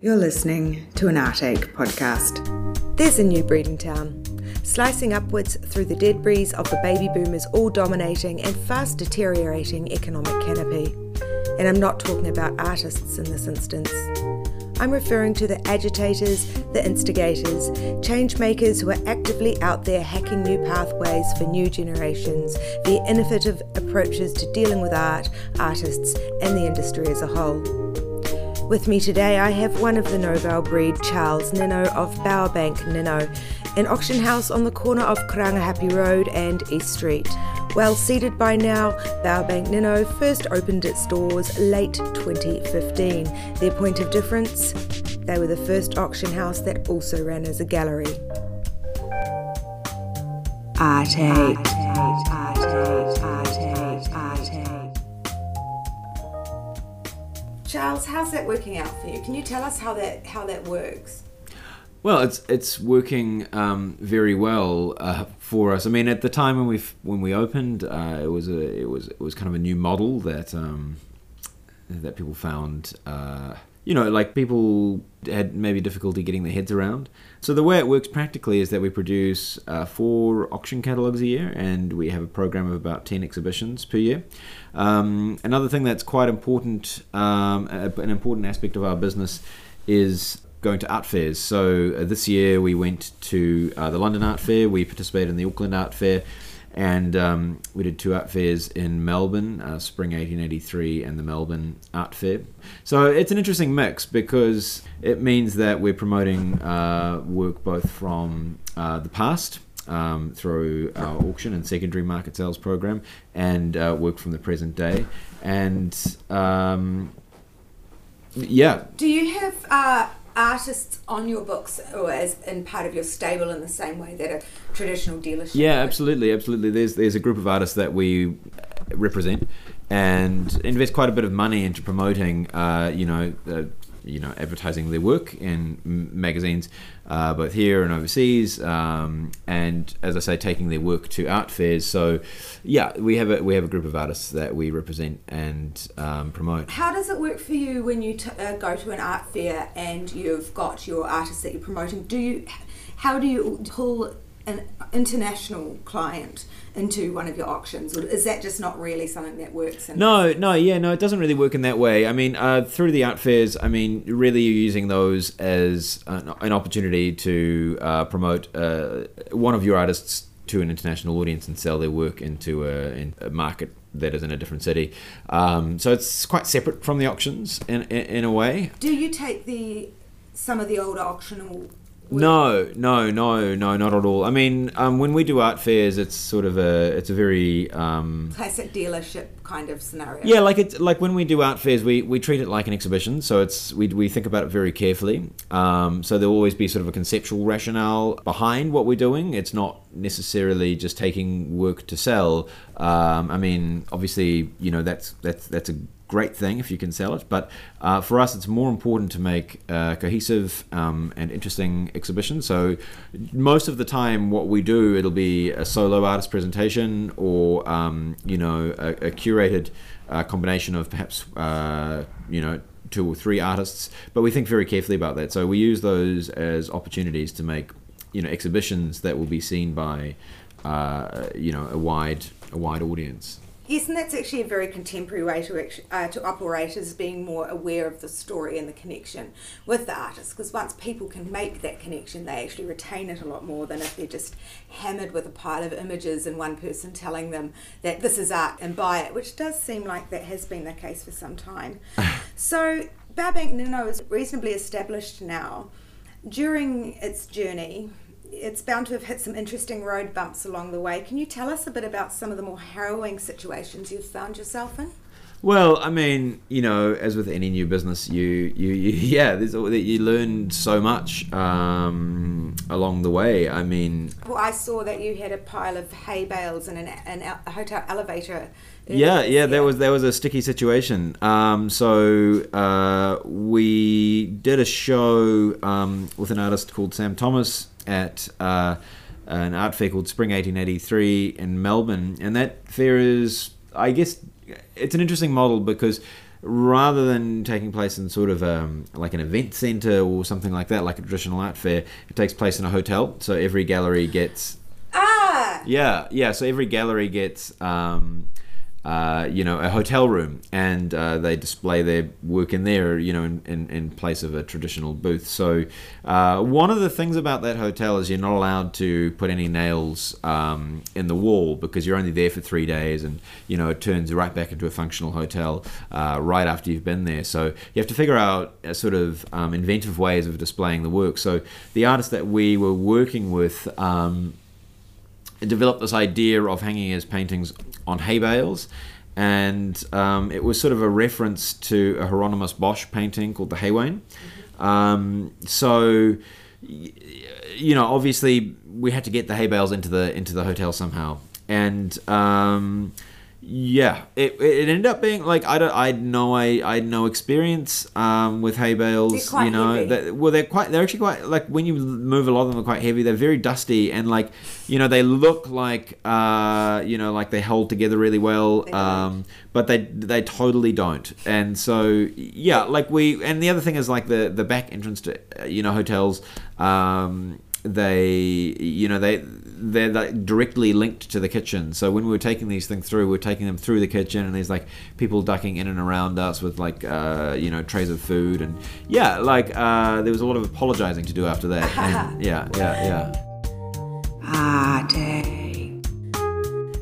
You're listening to an Artache podcast. There's a new breed in town, slicing upwards through the dead breeze of the baby boomers' all dominating and fast deteriorating economic canopy. And I'm not talking about artists in this instance. I'm referring to the agitators, the instigators, change makers who are actively out there hacking new pathways for new generations via innovative approaches to dealing with art, artists, and the industry as a whole. With me today, I have one of the Nobel breed, Charles Ninow of Bowerbank Ninow, an auction house on the corner of Karangahape Road and East Street. Well seated by now, Bowerbank Ninow first opened its doors late 2015. Their point of difference? They were the first auction house that also ran as a gallery. Artache. How's that working out for you? Can you tell us how that how that works? Well, it's it's working um, very well uh, for us. I mean, at the time when we when we opened, uh, it was a it was it was kind of a new model that um, that people found. Uh, you know, like people had maybe difficulty getting their heads around. So the way it works practically is that we produce uh, four auction catalogs a year, and we have a program of about ten exhibitions per year. Um, another thing that's quite important, um, an important aspect of our business, is going to art fairs. So uh, this year we went to uh, the London Art Fair. We participated in the Auckland Art Fair and um, we did two art fairs in Melbourne, uh, Spring 1883 and the Melbourne Art Fair. So it's an interesting mix because it means that we're promoting uh, work both from uh, the past. Um, through our auction and secondary market sales program, and uh, work from the present day, and um, yeah. Do you have uh, artists on your books or as in part of your stable in the same way that a traditional dealership yeah absolutely absolutely. There's there's a group of artists that we represent and invest quite a bit of money into promoting uh, you know uh, you know advertising their work in magazines, uh, both here and overseas, um, and as I say, taking their work to art fairs. So, yeah, we have a we have a group of artists that we represent and um, promote. How does it work for you when you t- uh, go to an art fair and you've got your artists that you're promoting? Do you how do you pull an international client into one of your auctions, or is that just not really something that works? no, no, yeah, no, it doesn't really work in that way. I mean, uh, through the art fairs, I mean, really, you're using those as an, an opportunity to uh, promote uh, one of your artists to an international audience and sell their work into a, in a market that is in a different city. Um, so it's quite separate from the auctions in, in, in a way. Do you take the some of the older auctional no, no, no, no, not at all. I mean, um, when we do art fairs, it's sort of a, it's a very um, classic dealership kind of scenario. Yeah, like it's like when we do art fairs, we, we treat it like an exhibition, so it's we, we think about it very carefully. Um, so there'll always be sort of a conceptual rationale behind what we're doing. It's not necessarily just taking work to sell. Um, I mean, obviously, you know that's that's that's a great thing if you can sell it. But uh, for us, it's more important to make a cohesive um, and interesting exhibition. So most of the time, what we do, it'll be a solo artist presentation or um, you know a, a curated uh, combination of perhaps uh, you know two or three artists. But we think very carefully about that. So we use those as opportunities to make you know exhibitions that will be seen by uh, you know a wide a wide audience. Yes, and that's actually a very contemporary way to uh, to operate is being more aware of the story and the connection with the artist. Because once people can make that connection, they actually retain it a lot more than if they're just hammered with a pile of images and one person telling them that this is art and buy it, which does seem like that has been the case for some time. so Bowerbank Ninow is reasonably established now. During its journey, it's bound to have hit some interesting road bumps along the way. Can you tell us a bit about some of the more harrowing situations you've found yourself in? Well, I mean, you know, as with any new business, you you, you yeah, there's you learn so much um, along the way. I mean, well, I saw that you had a pile of hay bales in an, an a hotel elevator. Yeah, yeah, there was there was a sticky situation. Um, so uh, we did a show um, with an artist called Sam Thomas at uh, an art fair called Spring 1883 in Melbourne, and that fair is, I guess, it's an interesting model because rather than taking place in sort of um, like an event center or something like that, like a traditional art fair, it takes place in a hotel. So every gallery gets Ah! yeah, yeah. So every gallery gets, um, uh, you know, a hotel room, and uh, they display their work in there, you know, in, in, in place of a traditional booth. So uh, one of the things about that hotel is you're not allowed to put any nails um, in the wall because you're only there for three days, and you know it turns right back into a functional hotel uh, right after you've been there. So you have to figure out a sort of um, inventive ways of displaying the work. So the artist that we were working with. Um, developed this idea of hanging his paintings on hay bales. And um, it was sort of a reference to a Hieronymus Bosch painting called the Haywain. Um, so, you know, obviously we had to get the hay bales into the into the hotel somehow, and um, yeah, it, it ended up being like I don't I had no I, I had no experience um, with hay bales. You know, that, well they're quite they're actually quite like when you move a lot of them are quite heavy. They're very dusty and like you know they look like uh, you know like they hold together really well. They don't. Um, but they they totally don't. And so yeah, like we and the other thing is like the the back entrance to uh, you know hotels. Um, they you know they they're like directly linked to the kitchen so when we were taking these things through we are taking them through the kitchen and there's like people ducking in and around us with like uh, you know trays of food and yeah like uh, there was a lot of apologizing to do after that and yeah yeah yeah Party.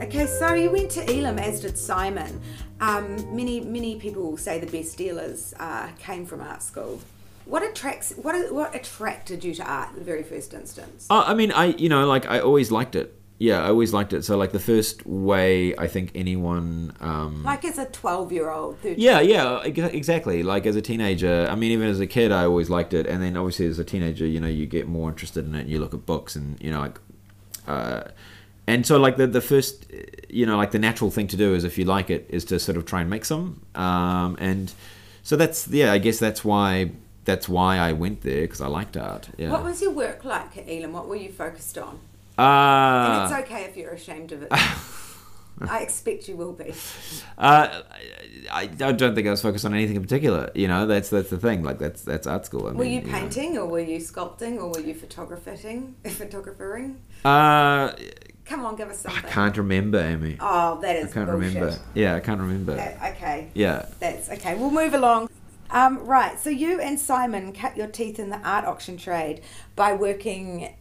Okay, so you went to Elam, as did Simon. Um, many many people say the best dealers uh, came from art school. What attracts what what attracted you to art in the very first instance? Uh, I mean, I you know, like I always liked it. Yeah, I always liked it. So like the first way I think anyone, um, Like as a twelve year old, yeah, yeah, exactly. Like as a teenager, I mean, even as a kid, I always liked it. And then obviously as a teenager, you know, you get more interested in it. and You look at books, and you know, like, uh, and so like the the first, you know, like the natural thing to do is if you like it, is to sort of try and make some. Um, and so that's yeah, I guess that's why that's why I went there because I liked art. Yeah. What was your work like at Elam? What were you focused on? Uh, and it's okay if you're ashamed of it. I expect you will be. Uh, I, I don't think I was focused on anything in particular. You know, that's that's the thing. Like that's that's art school. I Were mean, you know. painting or were you sculpting or were you photographing? Photographering? Uh, Come on, give us something. I can't remember, Amy. Oh, that I can't bullshit. remember. Yeah, I can't remember. Uh, okay. Yeah. That's okay. We'll move along. Um, right. So you and Simon cut your teeth in the art auction trade by working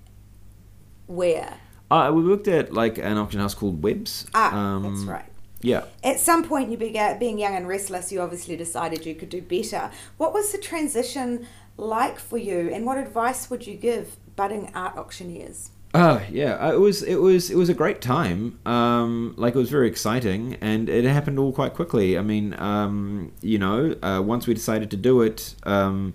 where? Uh, we worked at like an auction house called Webbs. Ah, Um, that's right. Yeah. At some point, you began being young and restless. You obviously decided you could do better. What was the transition like for you, and what advice would you give budding art auctioneers? Uh, yeah, it was it was it was a great time. Um, like it was very exciting, and it happened all quite quickly. I mean, um, you know, uh, once we decided to do it, um,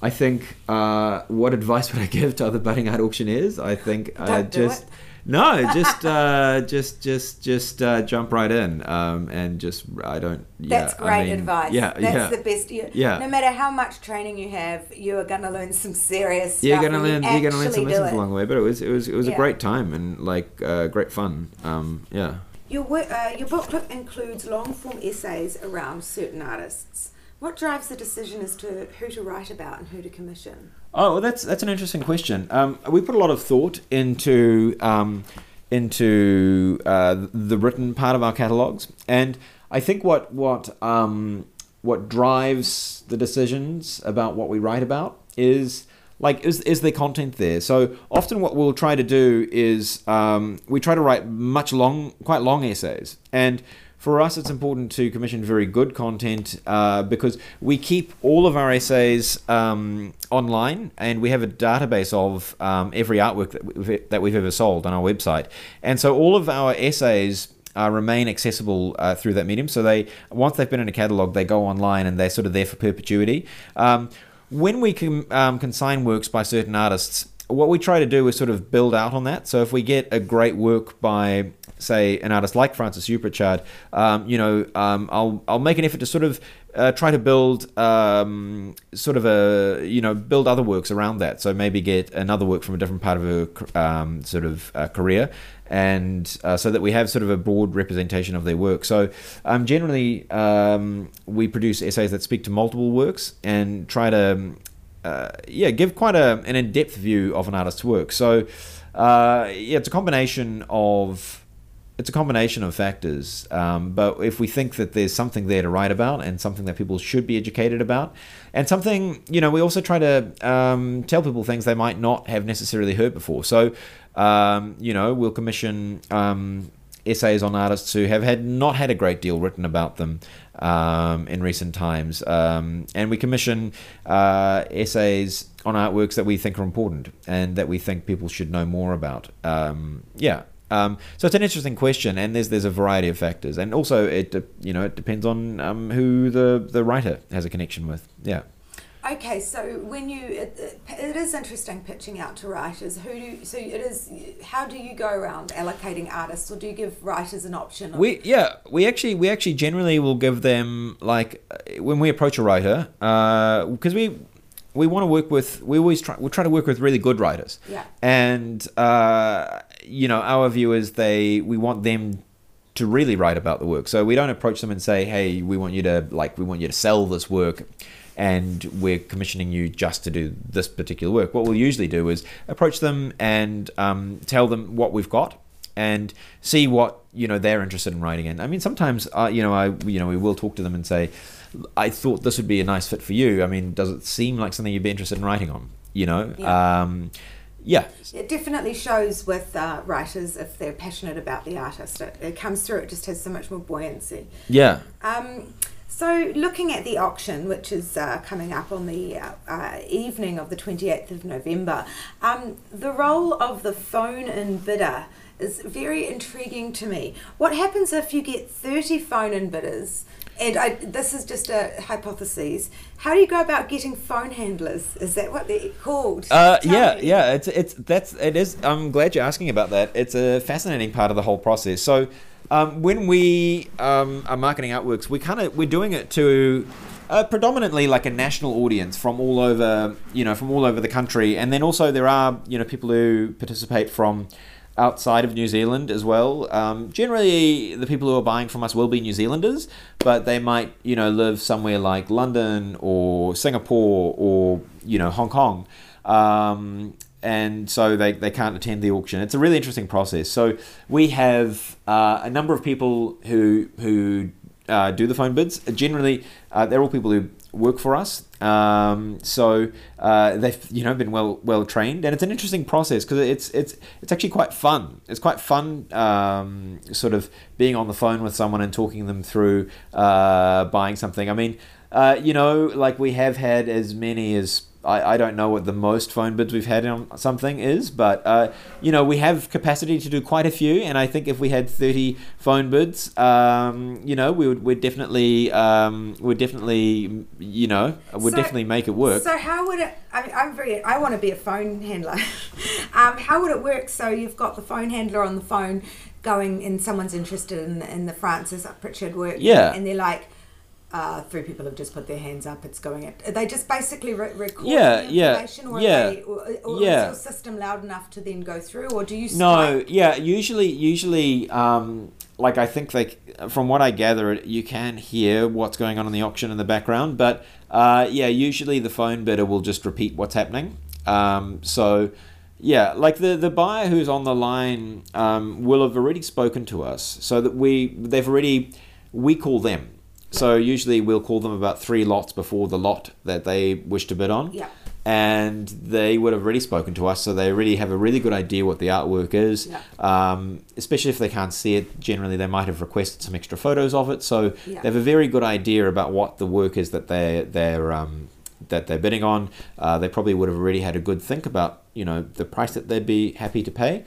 I think uh, what advice would I give to other budding art auctioneers? I think uh, just it. No, just uh, just just just uh, jump right in, um, and just I don't. Yeah, That's I great mean, advice. Yeah, That's yeah. the best. You, Yeah. No matter how much training you have, you are going to learn some serious stuff. You're gonna learn. You're gonna learn some lessons along the way, but it was it was it was Yeah. a great time and like uh, great fun. Um, yeah. Your work, uh, your book includes long form essays around certain artists. What drives the decision as to who to write about and who to commission? Oh, well, that's that's an interesting question. Um, we put a lot of thought into um, into uh, the written part of our catalogs, and I think what what um, what drives the decisions about what we write about is like is is the content there. So often, what we'll try to do is um, we try to write much long, quite long essays, and for us, it's important to commission very good content uh, because we keep all of our essays um, online and we have a database of um, every artwork that we've, that we've ever sold on our website. And so all of our essays uh, remain accessible uh, through that medium. So they once they've been in a catalog, they go online and they're sort of there for perpetuity. Um, when we can um, consign works by certain artists, what we try to do is sort of build out on that. So if we get a great work by, say, an artist like Francis Upritchard, um, you know, um, I'll I'll make an effort to sort of uh, try to build um, sort of a you know build other works around that. So maybe get another work from a different part of her um, sort of uh, career, and uh, so that we have sort of a broad representation of their work. So um, generally, um, we produce essays that speak to multiple works and try to uh, yeah give quite a, an in-depth view of an artist's work. So uh, yeah, it's a combination of it's a combination of factors. Um, but if we think that there's something there to write about and something that people should be educated about, and something, you know, we also try to um, tell people things they might not have necessarily heard before. So, um, you know, we'll commission um, essays on artists who have had not had a great deal written about them um, in recent times, um, and we commission uh, essays on artworks that we think are important and that we think people should know more about. yeah, um, so it's an interesting question, and there's there's a variety of factors, and also it you know it depends on um, who the the writer has a connection with. Yeah. Okay, so when you it, it is interesting pitching out to writers. Who do so it is? How do you go around allocating artists, or do you give writers an option? we yeah, we actually we actually generally will give them like when we approach a writer because uh, we we want to work with we always try we try to work with really good writers. Yeah. And uh, you know our view is they we want them to really write about the work. So we don't approach them and say hey we want you to like we want you to sell this work and we're commissioning you just to do this particular work. What we'll usually do is approach them and um, tell them what we've got and see what you know they're interested in writing in i mean sometimes uh, you know i you know we will talk to them and say I thought this would be a nice fit for you. I mean, does it seem like something you'd be interested in writing on? You know, yeah. Um, yeah. It definitely shows with uh, writers if they're passionate about the artist. It, it, comes through. It just has so much more buoyancy. Yeah. Um, so, looking at the auction, which is uh, coming up on the uh, uh, evening of the 28th of November, um, the role of the phone in bidder is very intriguing to me. What happens if you get 30 phone in bidders and I, this is just a hypothesis. How do you go about getting phone handlers? Is that what they're called? Uh, yeah, me. yeah. It's it's that's it is. I'm glad you're asking about that. It's a fascinating part of the whole process. So, um, when we um, are marketing artworks, we kind of we're doing it to uh, predominantly like a national audience from all over, you know, from all over the country, and then also there are you know people who participate from outside of New Zealand as well. Um, generally, the people who are buying from us will be New Zealanders, but they might, you know, live somewhere like London or Singapore or you know Hong Kong. Um, and so they, they can't attend the auction. It's a really interesting process. So we have uh, a number of people who who uh, do the phone bids. Generally, uh, they're all people who work for us. Um, so uh, they've you know been well well trained, and it's an interesting process because it's it's it's actually quite fun. It's quite fun, um, sort of being on the phone with someone and talking them through uh, buying something. I mean, uh, you know, like we have had as many as I, I don't know what the most phone bids we've had on something is, but uh, you know we have capacity to do quite a few, and I think if we had thirty phone bids, um, you know we would we'd definitely um, would definitely you know would so, definitely make it work. So how would it? I mean, I'm very. I want to be a phone handler. um, how would it work? So you've got the phone handler on the phone going, and someone's interested in in the Francis Upritchard work, yeah, and they're like uh, three people have just put their hands up. It's going at. Are they just basically re- record yeah, yeah, or yeah, they, or, or yeah. is your system loud enough to then go through, or do you? No, yeah. Usually, usually, um, like I think they, from what I gather, you can hear what's going on in the auction in the background, but uh, yeah, usually the phone bidder will just repeat what's happening. Um, so. Yeah, like the, the buyer who's on the line um, will have already spoken to us, so that we they've already we call them so usually we'll call them about three lots before the lot that they wish to bid on. Yeah. And they would have already spoken to us, so they already have a really good idea what the artwork is. Yeah. Um, especially if they can't see it, generally they might have requested some extra photos of it. So yeah. they have a very good idea about what the work is that they they're um, that they're bidding on. Uh, they probably would have already had a good think about you know the price that they'd be happy to pay.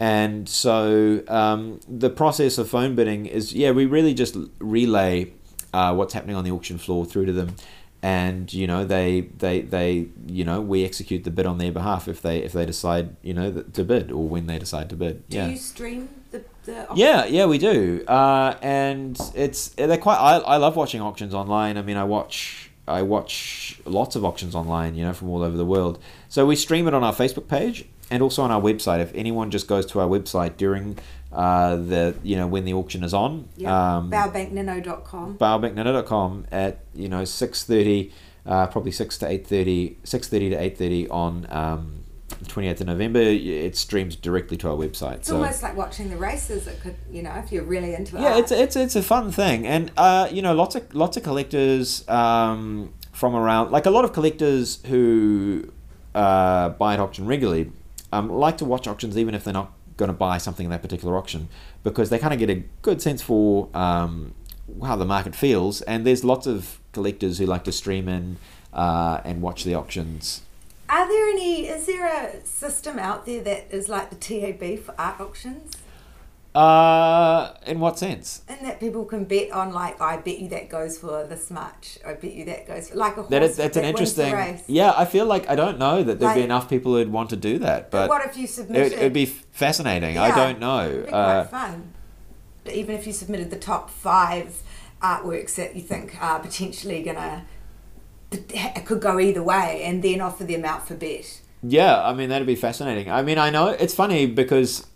And so um, the process of phone bidding is yeah we really just relay uh, what's happening on the auction floor through to them and you know they they they you know we execute the bid on their behalf if they if they decide you know to bid or when they decide to bid do yeah. you stream the the auction? Yeah, yeah, we do, uh, and it's they're quite. I, I love watching auctions online. I mean, I watch I watch lots of auctions online, you know, from all over the world. So we stream it on our Facebook page and also on our website. If anyone just goes to our website during uh, the you know when the auction is on, Yeah. um, Bowerbankninow.com. bowerbankninow.com at you know six thirty, uh, probably six to eight thirty, six thirty to eight thirty on um, twenty eighth of November. It streams directly to our website. It's so almost like watching the races. It could, you know, if you're really into it. yeah, art. it's it's it's a fun thing, and uh, you know, lots of lots of collectors um, from around, like a lot of collectors who uh, buy at auction regularly, um, like to watch auctions even if they're not going to buy something in that particular auction, because they kind of get a good sense for um, how the market feels. And there's lots of collectors who like to stream in uh, and watch the auctions. Are there any? Is there a system out there that is like the TAB for art auctions, Uh, in what sense? and that people can bet on? Like, I bet you that goes for this much. I bet you that goes for like a horse. That is, that's an that the interesting. race. Yeah, I feel like I don't know that there'd be enough people who'd want to do that, But, what if you submitted? it, it'd be fascinating. I don't know. It'd be Uh, quite fun. Even if you submitted the top five artworks that you think are potentially gonna, it could go either way, and then offer them out for bet. yeah, I mean that'd be fascinating. I mean, I know it's funny because,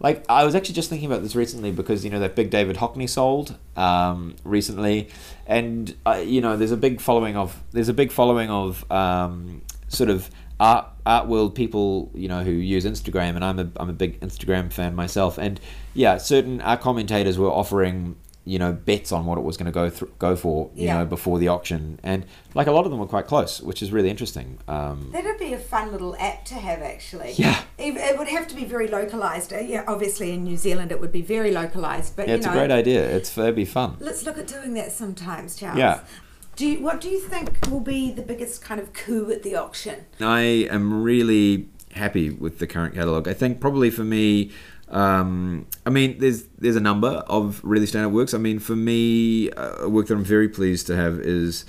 like, I was actually just thinking about this recently because you know that big David Hockney sold um, recently, and uh, you know there's a big following of there's a big following of um, sort of art art world people you know who use Instagram, and I'm a I'm a big Instagram fan myself, and yeah, certain art commentators were offering you know bets on what it was going to go through go for you Yeah. know before the auction, and like a lot of them were quite close, which is really interesting. Um, That'd be a fun little app to have, actually. Yeah. It, it would have to be very localized. Uh, Yeah, obviously in New Zealand it would be very localized, but Yeah, you it's know, a great idea. It's it'd be fun. let's look at doing that sometimes, Charles. Yeah. Do you, what do you think will be the biggest kind of coup at the auction? I am really happy with the current catalog. I think probably for me, um, I mean, there's there's a number of really standout works. I mean, for me, uh, a work that I'm very pleased to have is.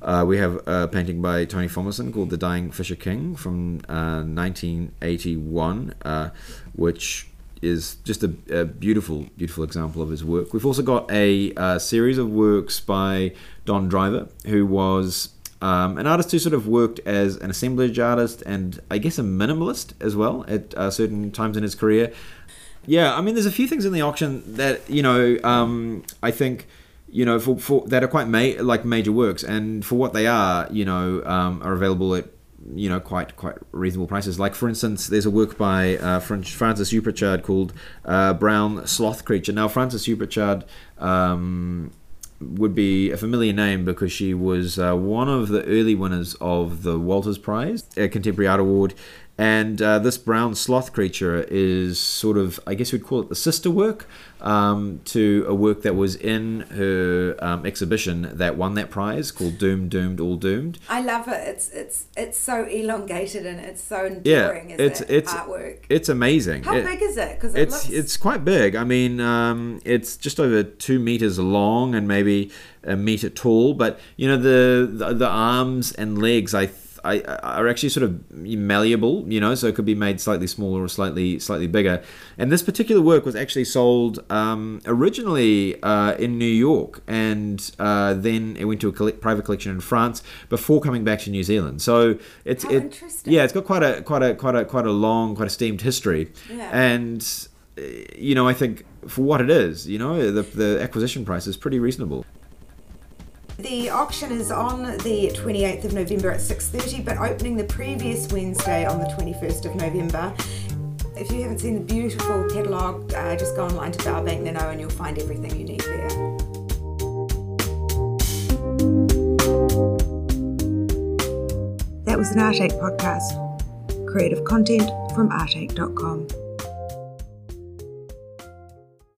Uh, we have a painting by Tony Fomison called The Dying Fisher King from uh, 1981, uh, which is just a, a beautiful, beautiful example of his work. We've also got a, uh series of works by Don Driver, who was um, an artist who sort of worked as an assemblage artist and I guess a minimalist as well at uh, certain times in his career. Yeah, I mean, there's a few things in the auction that you know um, I think you know for, for that are quite ma- like major works, and for what they are, you know, um, are available at you know quite quite reasonable prices. Like for instance, there's a work by uh, Francis Upritchard called uh, Brown Sloth Creature. Now, Francis Upritchard. Um, would be a familiar name because she was uh, one of the early winners of the Walters Prize, a Contemporary Art Award. And uh, this brown sloth creature is sort of, I guess we'd call it the sister work um, to a work that was in her um, exhibition that won that prize called Doomed, Doomed, All Doomed. I love it. It's it's it's so elongated and it's so Yeah, enduring as it's that it's artwork. it's amazing. How It- big is it? Because it it's looks it's quite big. I mean, um, it's just over two meters long and maybe a meter tall. But you know, the the, the arms and legs, I. I, are actually sort of malleable, you know, so it could be made slightly smaller or slightly slightly bigger. And this particular work was actually sold um, originally uh, in New York, and uh, then it went to a collect- private collection in France before coming back to New Zealand. So it's it, interesting. yeah, it's got quite a quite a quite a quite a long, quite a steamed history, Yeah. and uh, you know, I think for what it is, you know, the the acquisition price is pretty reasonable. The auction is on the 28th of November at 6:30, but opening the previous Wednesday on the 21st of November. If you haven't seen the beautiful catalogue, uh, just go online to Bowerbank Ninow and you'll find everything you need there. That was an Artache podcast. Creative content from artache.com.